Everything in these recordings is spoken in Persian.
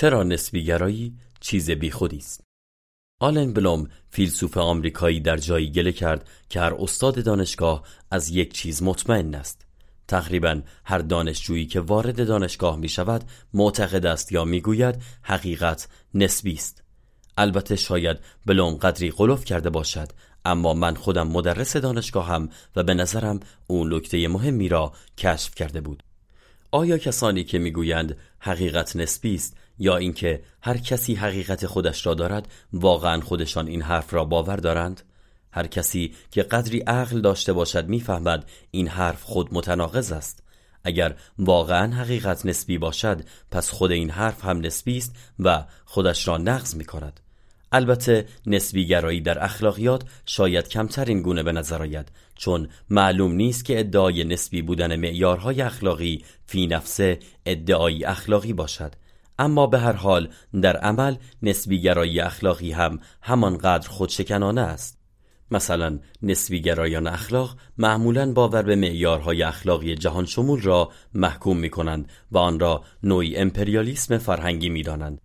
چرا نسبیگرایی چیز بیخودی است؟ آلن بلوم فیلسوف آمریکایی در جایی گله کرد که هر استاد دانشگاه از یک چیز مطمئن است. تقریبا هر دانشجویی که وارد دانشگاه می شود معتقد است یا می گوید حقیقت نسبی است. البته شاید بلوم قدری غلف کرده باشد اما من خودم مدرس دانشگاهم و به نظرم اون نکته مهمی را کشف کرده بود. آیا کسانی که می‌گویند حقیقت نسبی است یا اینکه هر کسی حقیقت خودش را دارد واقعا خودشان این حرف را باور دارند؟ هر کسی که قدری عقل داشته باشد می‌فهمد این حرف خود متناقض است. اگر واقعا حقیقت نسبی باشد پس خود این حرف هم نسبی است و خودش را نقض می کند البته نسبیگرایی در اخلاقیات شاید کمتر این گونه به نظر آید چون معلوم نیست که ادعای نسبی بودن معیارهای اخلاقی فی نفسه ادعایی اخلاقی باشد اما به هر حال در عمل نسبیگرایی اخلاقی هم همانقدر خودشکنانه است مثلا نسبیگرایان اخلاق معمولا باور به معیارهای اخلاقی جهان شمول را محکوم می کنند و آن را نوعی امپریالیسم فرهنگی می دانند.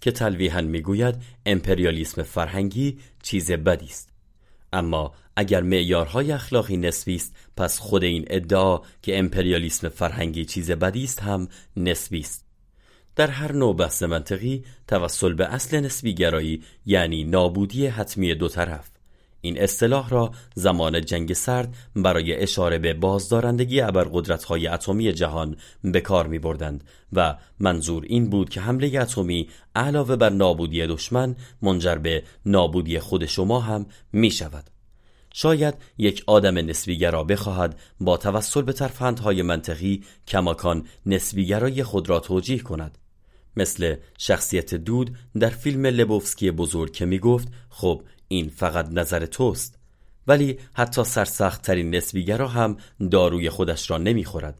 که تلویحا می‌گوید امپریالیسم فرهنگی چیز بدی است. اما اگر معیارهای اخلاقی نسبی است پس خود این ادعا که امپریالیسم فرهنگی چیز بدی است هم نسبی است. در هر نوع بحث منطقی توسل به اصل نسبی گرایی یعنی نابودی حتمی دو طرف. این اصطلاح را زمان جنگ سرد برای اشاره به بازدارندگی ابرقدرت‌های اتمی جهان به کار می بردند و منظور این بود که حمله اتمی علاوه بر نابودی دشمن منجر به نابودی خود شما هم می شود. شاید یک آدم نسبیگرا بخواهد با توسل به ترفندهای منطقی کماکان نسبیگرای خود را توجیه کند مثل شخصیت دود در فیلم لبوفسکی بزرگ که می گفت خب این فقط نظر توست ولی حتی سرسخت ترین نسبیگرا هم داروی خودش را نمی‌خورد.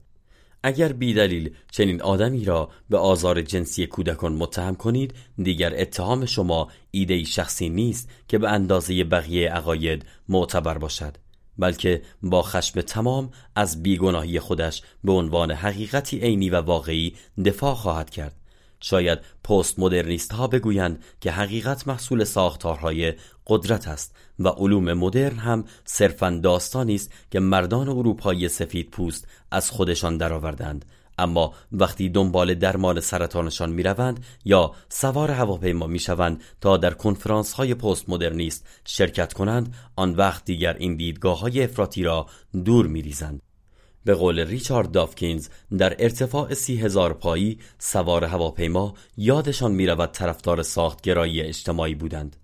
اگر بیدلیل چنین آدمی را به آزار جنسی کودکان متهم کنید دیگر اتهام شما ایده شخصی نیست که به اندازه بقیه عقاید معتبر باشد بلکه با خشم تمام از بیگناهی خودش به عنوان حقیقتی عینی و واقعی دفاع خواهد کرد. شاید پست مدرنیست ها بگویند که حقیقت محصول ساختارهای قدرت است و علوم مدرن هم صرفا داستانی است که مردان اروپایی سفید پوست از خودشان درآوردند. اما وقتی دنبال درمان سرطانشان می‌روند یا سوار هواپیما می‌شوند تا در کنفرانس های پست مدرنیست شرکت کنند آن وقت دیگر این دیدگاه های افراطی را دور میریزند. به قول ریچارد دافکینز در ارتفاع سی هزار پایی سوار هواپیما یادشان می‌رود طرفدار ساختگرایی اجتماعی بودند.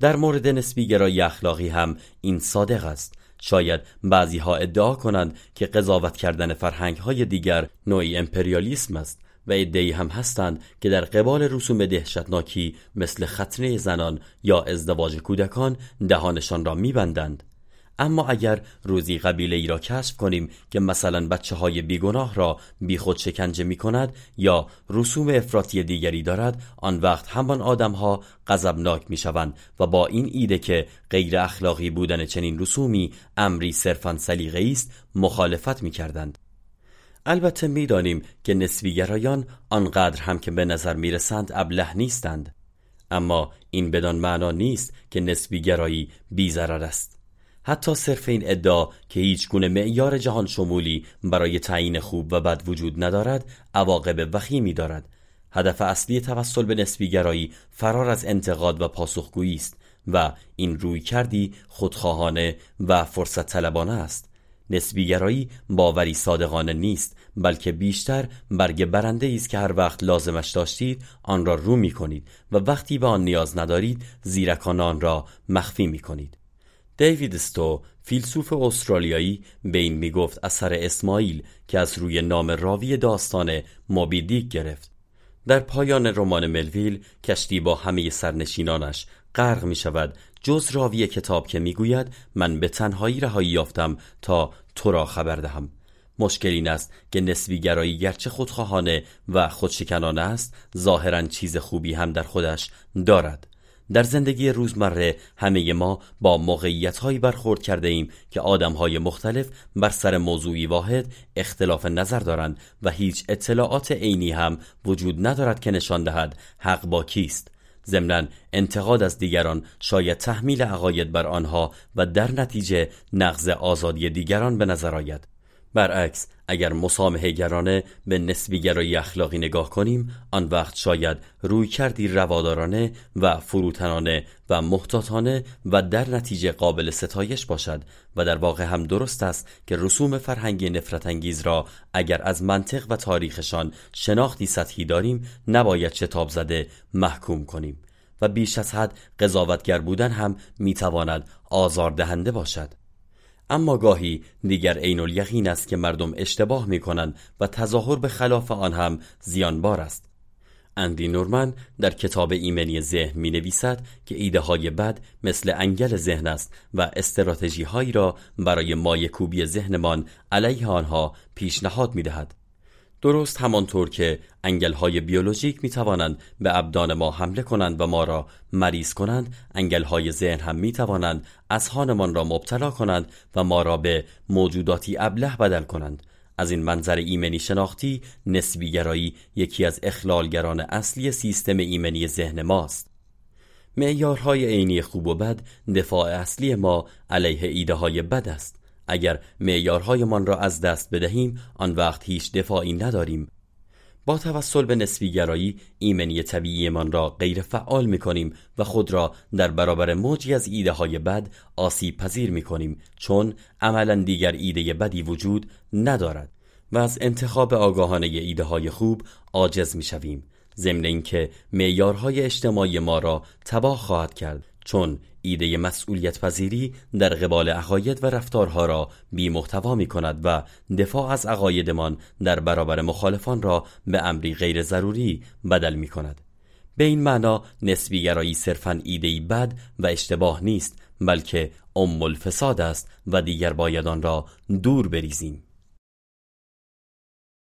در مورد نسبی گرایی اخلاقی هم این صادق است. شاید بعضی ها ادعا کنند که قضاوت کردن فرهنگ های دیگر نوعی امپریالیسم است و ادعی هم هستند که در قبال رسوم دهشتناکی مثل ختنه زنان یا ازدواج کودکان دهانشان را میبندند. اما اگر روزی قبیله ای را کشف کنیم که مثلا بچه های بیگناه را بیخود شکنجه می کند یا رسوم افراطی دیگری دارد آن وقت همان آدم ها غضبناک می شوند و با این ایده که غیر اخلاقی بودن چنین رسومی امری صرفا سلیقه است مخالفت می کردند. البته می‌دانیم که نسبیگرایان آنقدر هم که به نظر می‌رسند ابله نیستند اما این بدان معنا نیست که نسبیگرایی بیضرر است حتی صرف این ادعا که هیچ گونه معیار جهان شمولی برای تعیین خوب و بد وجود ندارد عواقب وخیمی دارد. هدف اصلی توسل به نسبیگرایی فرار از انتقاد و پاسخگویی است و این روی کردی خودخواهانه و فرصت طلبانه است نسبیگرایی باوری صادقانه نیست بلکه بیشتر برگ برنده است که هر وقت لازمش داشتید آن را رو می کنید و وقتی به آن نیاز ندارید زیرکان آن را مخفی می کنید دیوید استو فیلسوف استرالیایی به این می‌گفت اثر اسماعیل که از روی نام راوی داستان موبی گرفت. در پایان رمان ملویل کشتی با همه سرنشینانش غرق می شود جز راوی کتاب که می‌گوید من به تنهایی رهایی یافتم تا تو را خبر دهم. مشکل این است که نسبی گرایی گرچه خودخواهانه و خودشکنانه است ظاهرا چیز خوبی هم در خودش دارد. در زندگی روزمره همه ما با موقعیت هایی برخورد کرده ایم که آدم های مختلف بر سر موضوعی واحد اختلاف نظر دارند و هیچ اطلاعات عینی هم وجود ندارد که نشان دهد حق با کیست. ضمنا انتقاد از دیگران شاید تحمیل عقاید بر آنها و در نتیجه نقض آزادی دیگران به نظر آید. برعکس اگر مسامحه گرانه به نسبیگرایی اخلاقی نگاه کنیم آن وقت شاید روی کردی روادارانه و فروتنانه و محتاطانه و در نتیجه قابل ستایش باشد و در واقع هم درست است که رسوم فرهنگی نفرت انگیز را اگر از منطق و تاریخشان شناختی سطحی داریم نباید شتاب زده محکوم کنیم و بیش از حد قضاوتگر بودن هم می‌تواند آزاردهنده باشد. اما گاهی دیگر عین الیقین است که مردم اشتباه می کنند و تظاهر به خلاف آن هم زیانبار است اندی نورمن در کتاب ایمنی ذهن می نویسد که ایده های بد مثل انگل ذهن است و استراتژی هایی را برای مایکوبی ذهنمان علیه آنها پیشنهاد می دهد. درست همانطور که های بیولوژیک می توانند به ابدان ما حمله کنند و ما را مریض کنند های ذهن هم می توانند اذهانمان را مبتلا کنند و ما را به موجوداتی ابله بدل کنند. از این منظر ایمنی شناختی نسبیگرایی یکی از اخلالگران اصلی سیستم ایمنی ذهن ماست. معیارهای عینی خوب و بد دفاع اصلی ما علیه ایده های بد است. اگر معیارهایمان را از دست بدهیم آن وقت هیچ دفاعی نداریم. با توسل به نسبیگرایی ایمنی طبیعیمان را غیر فعال می کنیم و خود را در برابر موجی از ایده های بد آسیب پذیر می کنیم چون عملا دیگر ایده بدی وجود ندارد و از انتخاب آگاهانه ایده های خوب عاجز می شویم ضمن اینکه معیارهای اجتماعی ما را تباه خواهد کرد. چون ایده مسئولیت پذیری در قبال عقاید و رفتارها را بی محتوا می کند و دفاع از عقایدمان در برابر مخالفان را به امری غیر ضروری بدل می کند. به این معنا نسبیگرایی صرفا ایدهی بد و اشتباه نیست بلکه ام الفساد است و دیگر باید آن را دور بریزیم